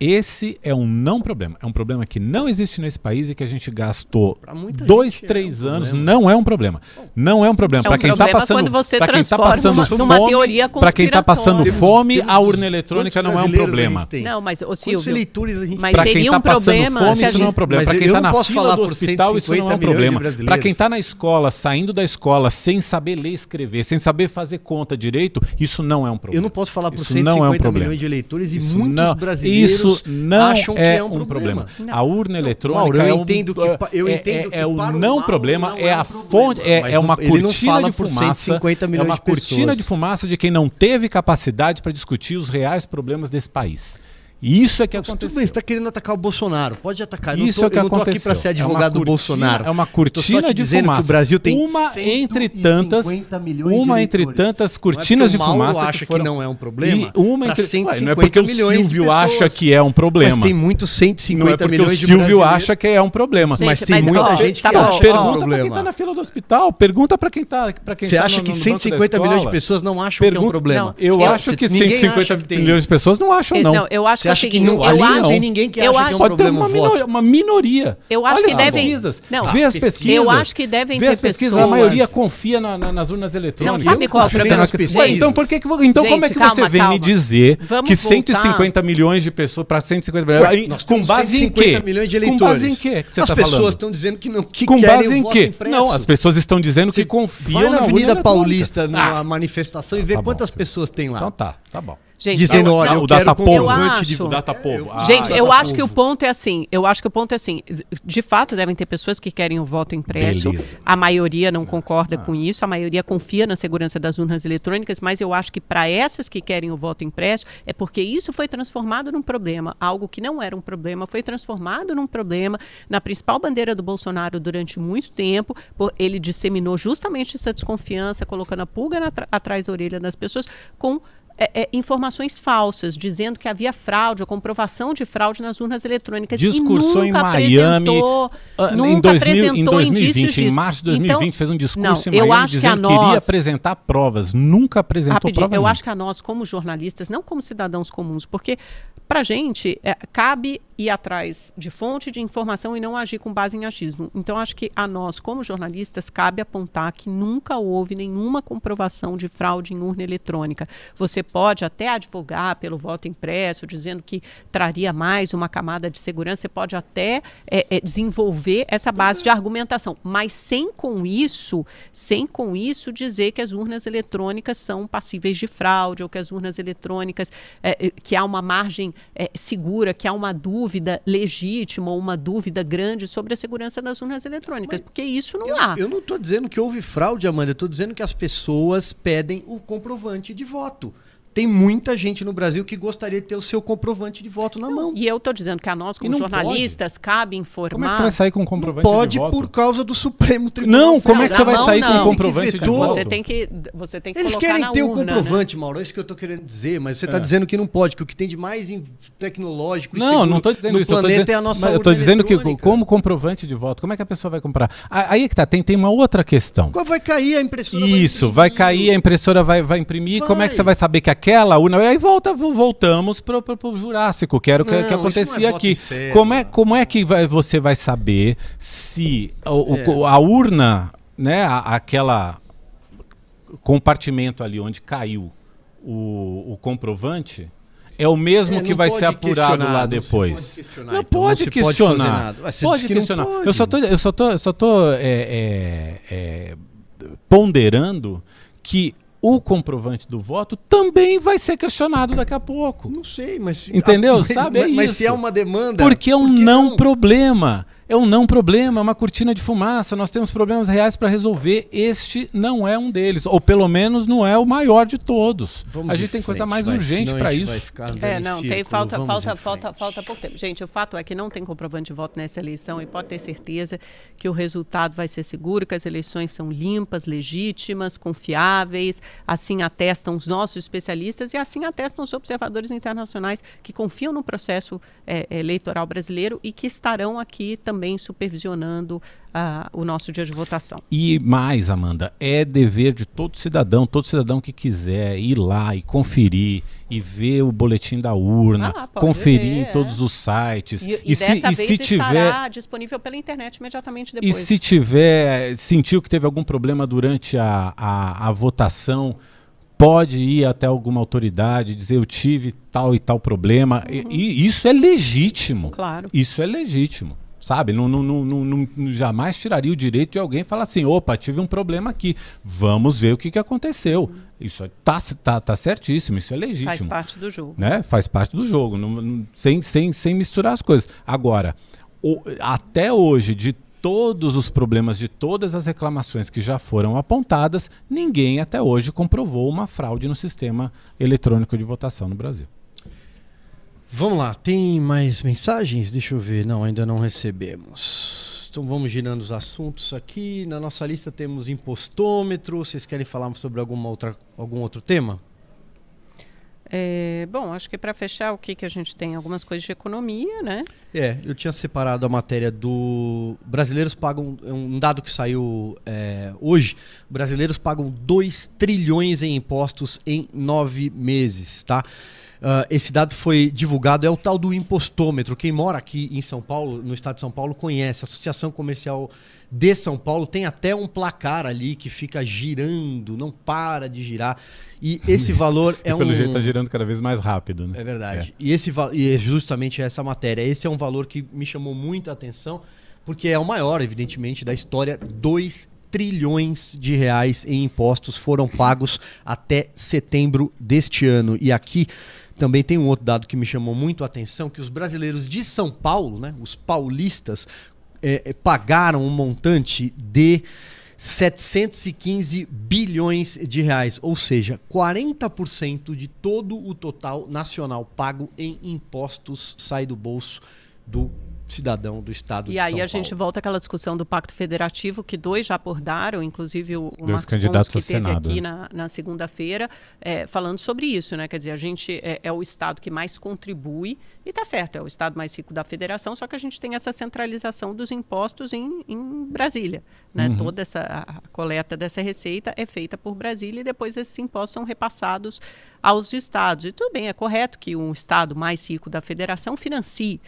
Esse é um não problema. É um problema que não existe nesse país e que a gente gastou dois, três é um anos. Não é um problema. Não é um problema. É um para quem está passando, para quem tá passando fome, numa teoria para quem está passando fome, temos, a urna eletrônica não é um problema. Não, mas o Silvio, leitores a gente mas seria tá um problema. Fome, isso não é um problema. Para quem está na fila do hospital, isso não é um problema. Para quem está na escola, saindo da escola sem saber ler e escrever, sem saber fazer conta direito, isso não é um problema. Eu não posso falar por 150 milhões de eleitores e muitos brasileiros isso não acham que é, é um problema. problema. A urna eletrônica Mauro, eu é entendo que eu é, entendo é, que é o não problema, é, é a fonte, é, é uma cortina de fumaça, é uma cortina de fumaça de quem não teve capacidade para discutir os reais problemas desse país. Isso é que aconteceu. Tudo bem, você está querendo atacar o Bolsonaro. Pode atacar. Isso eu não tô, é que eu não tô aqui para ser advogado é cortina, do Bolsonaro. É uma cortina de dizendo fumaça. que o Brasil tem uma entre tantas, uma entre tantas cortinas não é de fumaça. O acha que, foram, que, não é um problema. uma entre 150 não é porque milhões o Silvio acha que é um problema. Mas tem muitos 150 não é milhões de o Silvio acha que é um problema. Gente, mas tem muita gente que tá acha que é um problema. Pergunta para quem está na fila do hospital. Pergunta para quem está para quem Você acha que 150 milhões de pessoas não acham que é um problema? Eu acho que 150 milhões de pessoas não acham não. Eu acho que não tem ninguém que acha que é um problema uma, minoria, uma minoria. Eu acho Olha que devem. Pesquisas. Não, vê as pesquisas. Eu acho que devem ter pesquisas. A maioria confia na, na, nas urnas eletrônicas. Não sabe qual é o problema das pesquisas. Então, por que, que então Gente, como é que calma, você vem calma. me dizer Vamos que 150 voltar. milhões de pessoas para 150 milhões? Nós com base em quê? milhões de eleitores. Com base em quê? Que as tá pessoas estão dizendo que não que com base em quê? Não, as pessoas estão dizendo que confiam na Avenida Paulista na manifestação e vê tá quantas pessoas tem lá. Então tá, tá bom. Gente, dizendo, olha, eu o quero comprovante de data povo. Ah, gente, eu acho que o ponto é assim, eu acho que o ponto é assim, de fato devem ter pessoas que querem o voto impresso. Beleza. A maioria não concorda ah. com isso, a maioria confia na segurança das urnas eletrônicas, mas eu acho que para essas que querem o voto impresso é porque isso foi transformado num problema, algo que não era um problema, foi transformado num problema na principal bandeira do Bolsonaro durante muito tempo, por, ele disseminou justamente essa desconfiança, colocando a pulga na, atrás da orelha das pessoas com é, é, informações falsas, dizendo que havia fraude, a comprovação de fraude nas urnas eletrônicas. Discursou em Miami uh, nunca em, 2000, apresentou em 2020, em março de 2020, então, fez um discurso não, em Miami eu acho que, a nós, que iria apresentar provas. Nunca apresentou provas. Eu acho que a nós, como jornalistas, não como cidadãos comuns, porque para a gente, é, cabe ir atrás de fonte de informação e não agir com base em achismo. Então, acho que a nós, como jornalistas, cabe apontar que nunca houve nenhuma comprovação de fraude em urna eletrônica. Você pode até advogar pelo voto impresso, dizendo que traria mais uma camada de segurança, você pode até é, é, desenvolver essa base de argumentação, mas sem com isso, sem com isso dizer que as urnas eletrônicas são passíveis de fraude ou que as urnas eletrônicas, é, é que há uma margem é, segura, que há uma dúvida legítima ou uma dúvida grande sobre a segurança das urnas eletrônicas, Mas porque isso não eu, há. Eu não estou dizendo que houve fraude, Amanda, eu estou dizendo que as pessoas pedem o comprovante de voto tem muita gente no Brasil que gostaria de ter o seu comprovante de voto na mão. E eu estou dizendo que a nós, como jornalistas, pode. cabe informar. Como é que você vai sair com um comprovante não pode de voto? por causa do Supremo Tribunal Não, como é que você vai sair não. com um comprovante de voto? Você tem que, você tem que Eles querem ter urna, o comprovante, né? Mauro, é isso que eu estou querendo dizer, mas você está é. dizendo que não pode, que o que tem de mais tecnológico e não, não tô dizendo no isso, planeta dizendo, é a nossa Eu estou dizendo que como comprovante de voto, como é que a pessoa vai comprar? Aí é que tá, tem, tem uma outra questão. Qual vai cair a impressora? Isso, vai, cair, a impressora vai, vai imprimir, como é que você vai saber que aquela urna... Aí volta, voltamos para o Jurássico, que era o que, não, que acontecia é aqui. como, é, como é que vai, você vai saber se o, é. o, a urna, né, a, aquela compartimento ali onde caiu o, o comprovante, é o mesmo é, que vai ser apurado lá depois. Não, não pode não questionar. Pode, pode questionar. Eu só tô, eu só tô, eu só tô é, é, é, ponderando que o comprovante do voto também vai ser questionado daqui a pouco. Não sei, mas. Entendeu? Mas, Sabe? Mas, é mas se é uma demanda. Porque é um não, não problema é um não problema, é uma cortina de fumaça. Nós temos problemas reais para resolver. Este não é um deles, ou pelo menos não é o maior de todos. Vamos a gente tem frente, coisa mais vai, urgente para isso. É, não, tem falta, falta, falta, falta pouco tempo. Gente, o fato é que não tem comprovante de voto nessa eleição e pode ter certeza que o resultado vai ser seguro, que as eleições são limpas, legítimas, confiáveis. Assim atestam os nossos especialistas e assim atestam os observadores internacionais que confiam no processo é, eleitoral brasileiro e que estarão aqui também também supervisionando uh, o nosso dia de votação. E mais, Amanda, é dever de todo cidadão, todo cidadão que quiser ir lá e conferir e ver o boletim da urna, ah, conferir ver, em é. todos os sites. E, e, e se, e se tiver disponível pela internet imediatamente depois. E se tiver, sentiu que teve algum problema durante a, a, a votação, pode ir até alguma autoridade dizer eu tive tal e tal problema. Uhum. E, e, isso é legítimo. Claro. Isso é legítimo. Sabe? Não, não, não, não, jamais tiraria o direito de alguém falar assim: opa, tive um problema aqui, vamos ver o que, que aconteceu. Isso tá, tá, tá certíssimo, isso é legítimo. Faz parte do jogo. Né? Faz parte do jogo, não, sem, sem, sem misturar as coisas. Agora, o, até hoje, de todos os problemas, de todas as reclamações que já foram apontadas, ninguém até hoje comprovou uma fraude no sistema eletrônico de votação no Brasil. Vamos lá, tem mais mensagens? Deixa eu ver. Não, ainda não recebemos. Então vamos girando os assuntos aqui. Na nossa lista temos impostômetro. Vocês querem falar sobre alguma outra, algum outro tema? É, bom, acho que para fechar, o que, que a gente tem? Algumas coisas de economia, né? É, eu tinha separado a matéria do. Brasileiros pagam. É um dado que saiu é, hoje. Brasileiros pagam 2 trilhões em impostos em nove meses, tá? Uh, esse dado foi divulgado, é o tal do impostômetro. Quem mora aqui em São Paulo, no estado de São Paulo, conhece. A Associação Comercial de São Paulo tem até um placar ali que fica girando, não para de girar. E esse valor é e pelo um. Pelo jeito está girando cada vez mais rápido, né? É verdade. É. E, esse, e é justamente essa matéria. Esse é um valor que me chamou muita atenção, porque é o maior, evidentemente, da história. 2 trilhões de reais em impostos foram pagos até setembro deste ano. E aqui também tem um outro dado que me chamou muito a atenção, que os brasileiros de São Paulo, né, os paulistas, é, é pagaram um montante de 715 bilhões de reais, ou seja, 40% de todo o total nacional pago em impostos sai do bolso do cidadão do estado e de São Paulo. E aí a gente volta àquela discussão do Pacto Federativo, que dois já abordaram, inclusive o, o Marcos Pontes, que teve Senado. aqui na, na segunda-feira, é, falando sobre isso. Né? Quer dizer, a gente é, é o estado que mais contribui, e está certo, é o estado mais rico da federação, só que a gente tem essa centralização dos impostos em, em Brasília. Né? Uhum. Toda essa a coleta dessa receita é feita por Brasília e depois esses impostos são repassados aos estados. E tudo bem, é correto que um estado mais rico da federação financie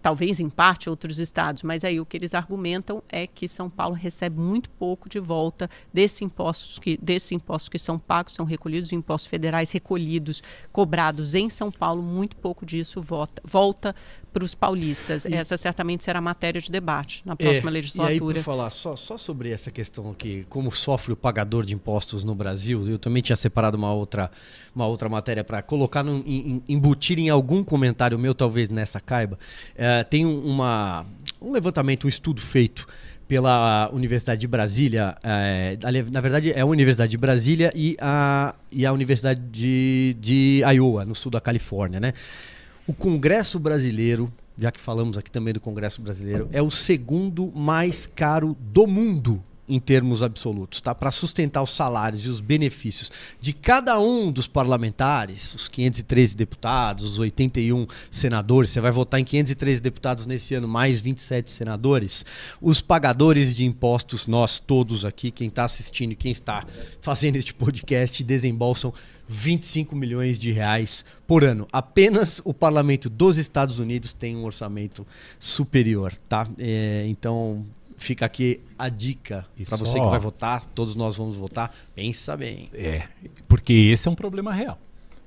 talvez em parte outros estados, mas aí o que eles argumentam é que São Paulo recebe muito pouco de volta desses impostos que, desses impostos que são pagos, são recolhidos, impostos federais recolhidos, cobrados em São Paulo, muito pouco disso volta, volta para os paulistas. E, essa certamente será matéria de debate na próxima é, legislatura. E aí, por falar só, só sobre essa questão aqui, como sofre o pagador de impostos no Brasil, eu também tinha separado uma outra, uma outra matéria para colocar, no, em, embutir em algum comentário meu, talvez nessa caiba. É, tem uma, um levantamento, um estudo feito pela Universidade de Brasília. É, na verdade, é a Universidade de Brasília e a, e a Universidade de, de Iowa, no sul da Califórnia. Né? O Congresso Brasileiro, já que falamos aqui também do Congresso Brasileiro, é o segundo mais caro do mundo em termos absolutos, tá? Para sustentar os salários e os benefícios de cada um dos parlamentares, os 513 deputados, os 81 senadores, você vai votar em 513 deputados nesse ano, mais 27 senadores, os pagadores de impostos, nós todos aqui, quem está assistindo e quem está fazendo este podcast, desembolsam 25 milhões de reais por ano. Apenas o parlamento dos Estados Unidos tem um orçamento superior, tá? É, então Fica aqui a dica para você que vai votar, todos nós vamos votar, pensa bem. É, porque esse é um problema real.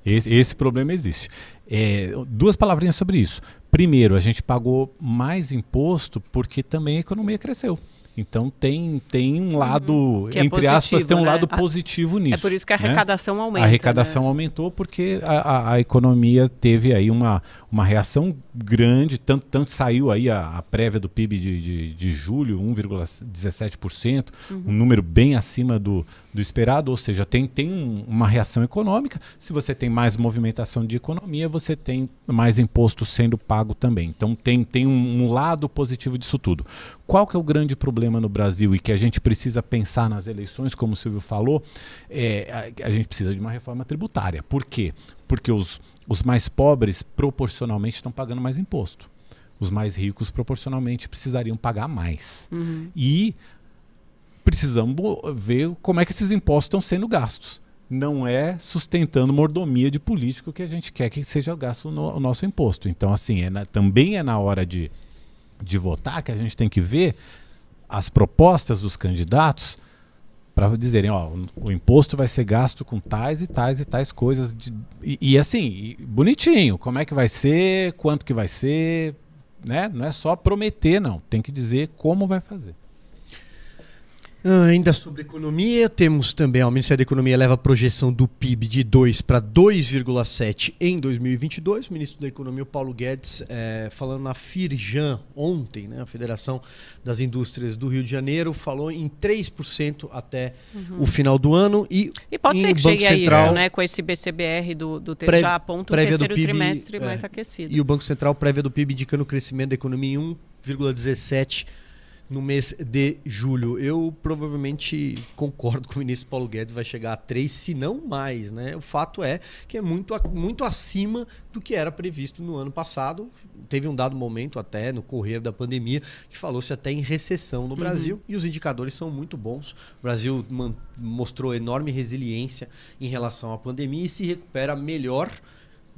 Esse, esse problema existe. É, duas palavrinhas sobre isso. Primeiro, a gente pagou mais imposto porque também a economia cresceu. Então tem, tem um lado, uhum. é entre positivo, aspas, tem um né? lado positivo nisso. É por isso que a né? arrecadação né? aumenta. A arrecadação né? aumentou porque a, a, a, economia teve aí uma, uma reação grande, tanto, tanto saiu aí a, a prévia do PIB de, de, de julho, 1,17%, uhum. um número bem acima do, do esperado, ou seja, tem, tem um, uma reação econômica. Se você tem mais movimentação de economia, você tem mais imposto sendo pago também. Então tem, tem um, um lado positivo disso tudo. Qual que é o grande problema no Brasil e que a gente precisa pensar nas eleições, como o Silvio falou, é, a, a gente precisa de uma reforma tributária. Por quê? Porque os, os mais pobres proporcionalmente estão pagando mais imposto. Os mais ricos proporcionalmente precisariam pagar mais. Uhum. E precisamos ver como é que esses impostos estão sendo gastos. Não é sustentando mordomia de político que a gente quer que seja gasto no, o nosso imposto. Então, assim, é na, também é na hora de de votar que a gente tem que ver as propostas dos candidatos para dizerem, ó, o imposto vai ser gasto com tais e tais e tais coisas de, e, e, assim, bonitinho, como é que vai ser, quanto que vai ser, né? Não é só prometer, não, tem que dizer como vai fazer. Ah, ainda sobre economia, temos também, ó, o Ministério da Economia leva a projeção do PIB de 2 para 2,7 em 2022. O ministro da Economia, Paulo Guedes, é, falando na Firjan ontem, né, a Federação das Indústrias do Rio de Janeiro, falou em 3% até uhum. o final do ano. E, e pode ser que Banco chegue Central, a isso, né, com esse BCBR do, do pré, já aponta o terceiro PIB, trimestre é, mais aquecido. E o Banco Central prévia do PIB indicando o crescimento da economia em 1,17% no mês de julho. Eu provavelmente concordo com o ministro Paulo Guedes, vai chegar a 3, se não mais. Né? O fato é que é muito, muito acima do que era previsto no ano passado. Teve um dado momento até no correr da pandemia que falou-se até em recessão no uhum. Brasil e os indicadores são muito bons. O Brasil mostrou enorme resiliência em relação à pandemia e se recupera melhor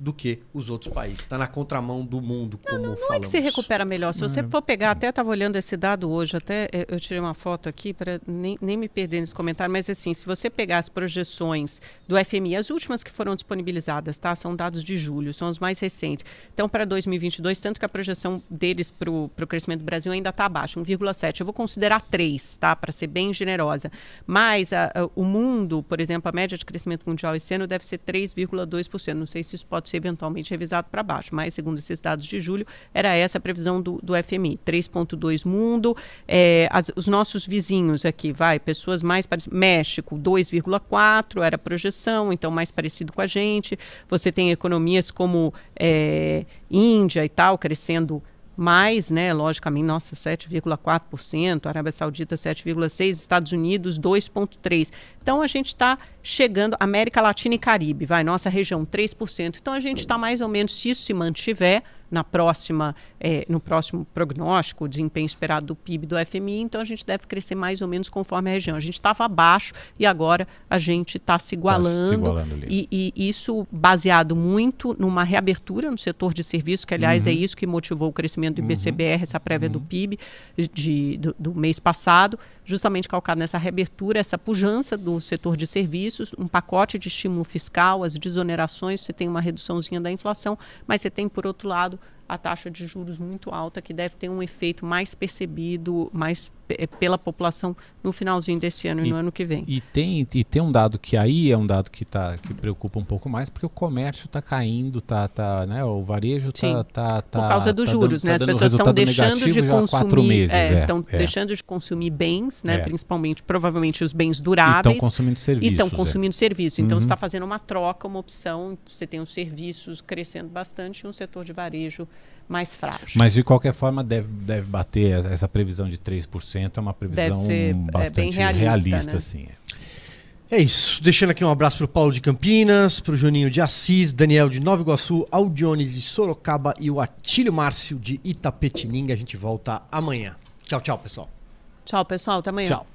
do que os outros países. Está na contramão do mundo, como não, não, não falamos. é que se recupera melhor. Se você for pegar, até estava olhando esse dado hoje, até eh, eu tirei uma foto aqui para nem, nem me perder nesse comentário, mas assim, se você pegar as projeções do FMI, as últimas que foram disponibilizadas, tá? São dados de julho, são os mais recentes. Então, para 2022, tanto que a projeção deles para o crescimento do Brasil ainda está abaixo, 1,7. Eu vou considerar 3, tá? Para ser bem generosa. Mas a, a, o mundo, por exemplo, a média de crescimento mundial esse ano deve ser 3,2%. Não sei se isso pode eventualmente revisado para baixo, mas segundo esses dados de julho, era essa a previsão do, do FMI, 3,2 mundo, é, as, os nossos vizinhos aqui, vai, pessoas mais parecidas, México, 2,4 era a projeção, então mais parecido com a gente, você tem economias como é, Índia e tal, crescendo mas, né, logicamente, nossa, 7,4%, Arábia Saudita 7,6%, Estados Unidos 2,3%. Então a gente está chegando, América Latina e Caribe, vai, nossa região 3%. Então a gente está mais ou menos, se isso se mantiver, na próxima, é, no próximo prognóstico, o desempenho esperado do PIB do FMI, então a gente deve crescer mais ou menos conforme a região. A gente estava abaixo e agora a gente está se igualando. Tá se igualando e, e, isso baseado muito numa reabertura no setor de serviços, que aliás é uhum. é isso que motivou o crescimento do IBCBR, uhum. essa prévia uhum. do PIB de, do, do mês passado, justamente calcado nessa reabertura, essa pujança do setor de serviços, um pacote de estímulo fiscal, as desonerações, você tem uma reduçãozinha da inflação, mas você tem, por outro lado, a taxa de juros muito alta, que deve ter um efeito mais percebido, mais eh, pela população no finalzinho desse ano e, e, no ano que vem. E tem, e tem um dado que aí é um dado que, tá, que preocupa um pouco mais, porque o comércio está caindo, tá, tá, né, o varejo está... Tá, tá, Por causa dos tá juros, dando, né? As pessoas estão deixando de consumir... Estão é, é, deixando de consumir bens, né? É. principalmente, provavelmente, os bens duráveis. Estão consumindo serviços. E estão é. consumindo serviços. Então, uhum. você está fazendo uma troca, uma opção, você tem os serviços crescendo bastante e um setor de varejo mais frágil. Mas de qualquer forma deve, deve bater essa previsão de 3%, é uma previsão ser, bastante é, realista, realista né? assim. É isso. Deixando aqui um abraço para o Paulo de Campinas, para o Juninho de Assis, Daniel de Nova Iguaçu, Aldione de Sorocaba e o Atílio Márcio de Itapetininga. A gente volta amanhã. Tchau, tchau, pessoal. Tchau, pessoal. Até amanhã. Tchau.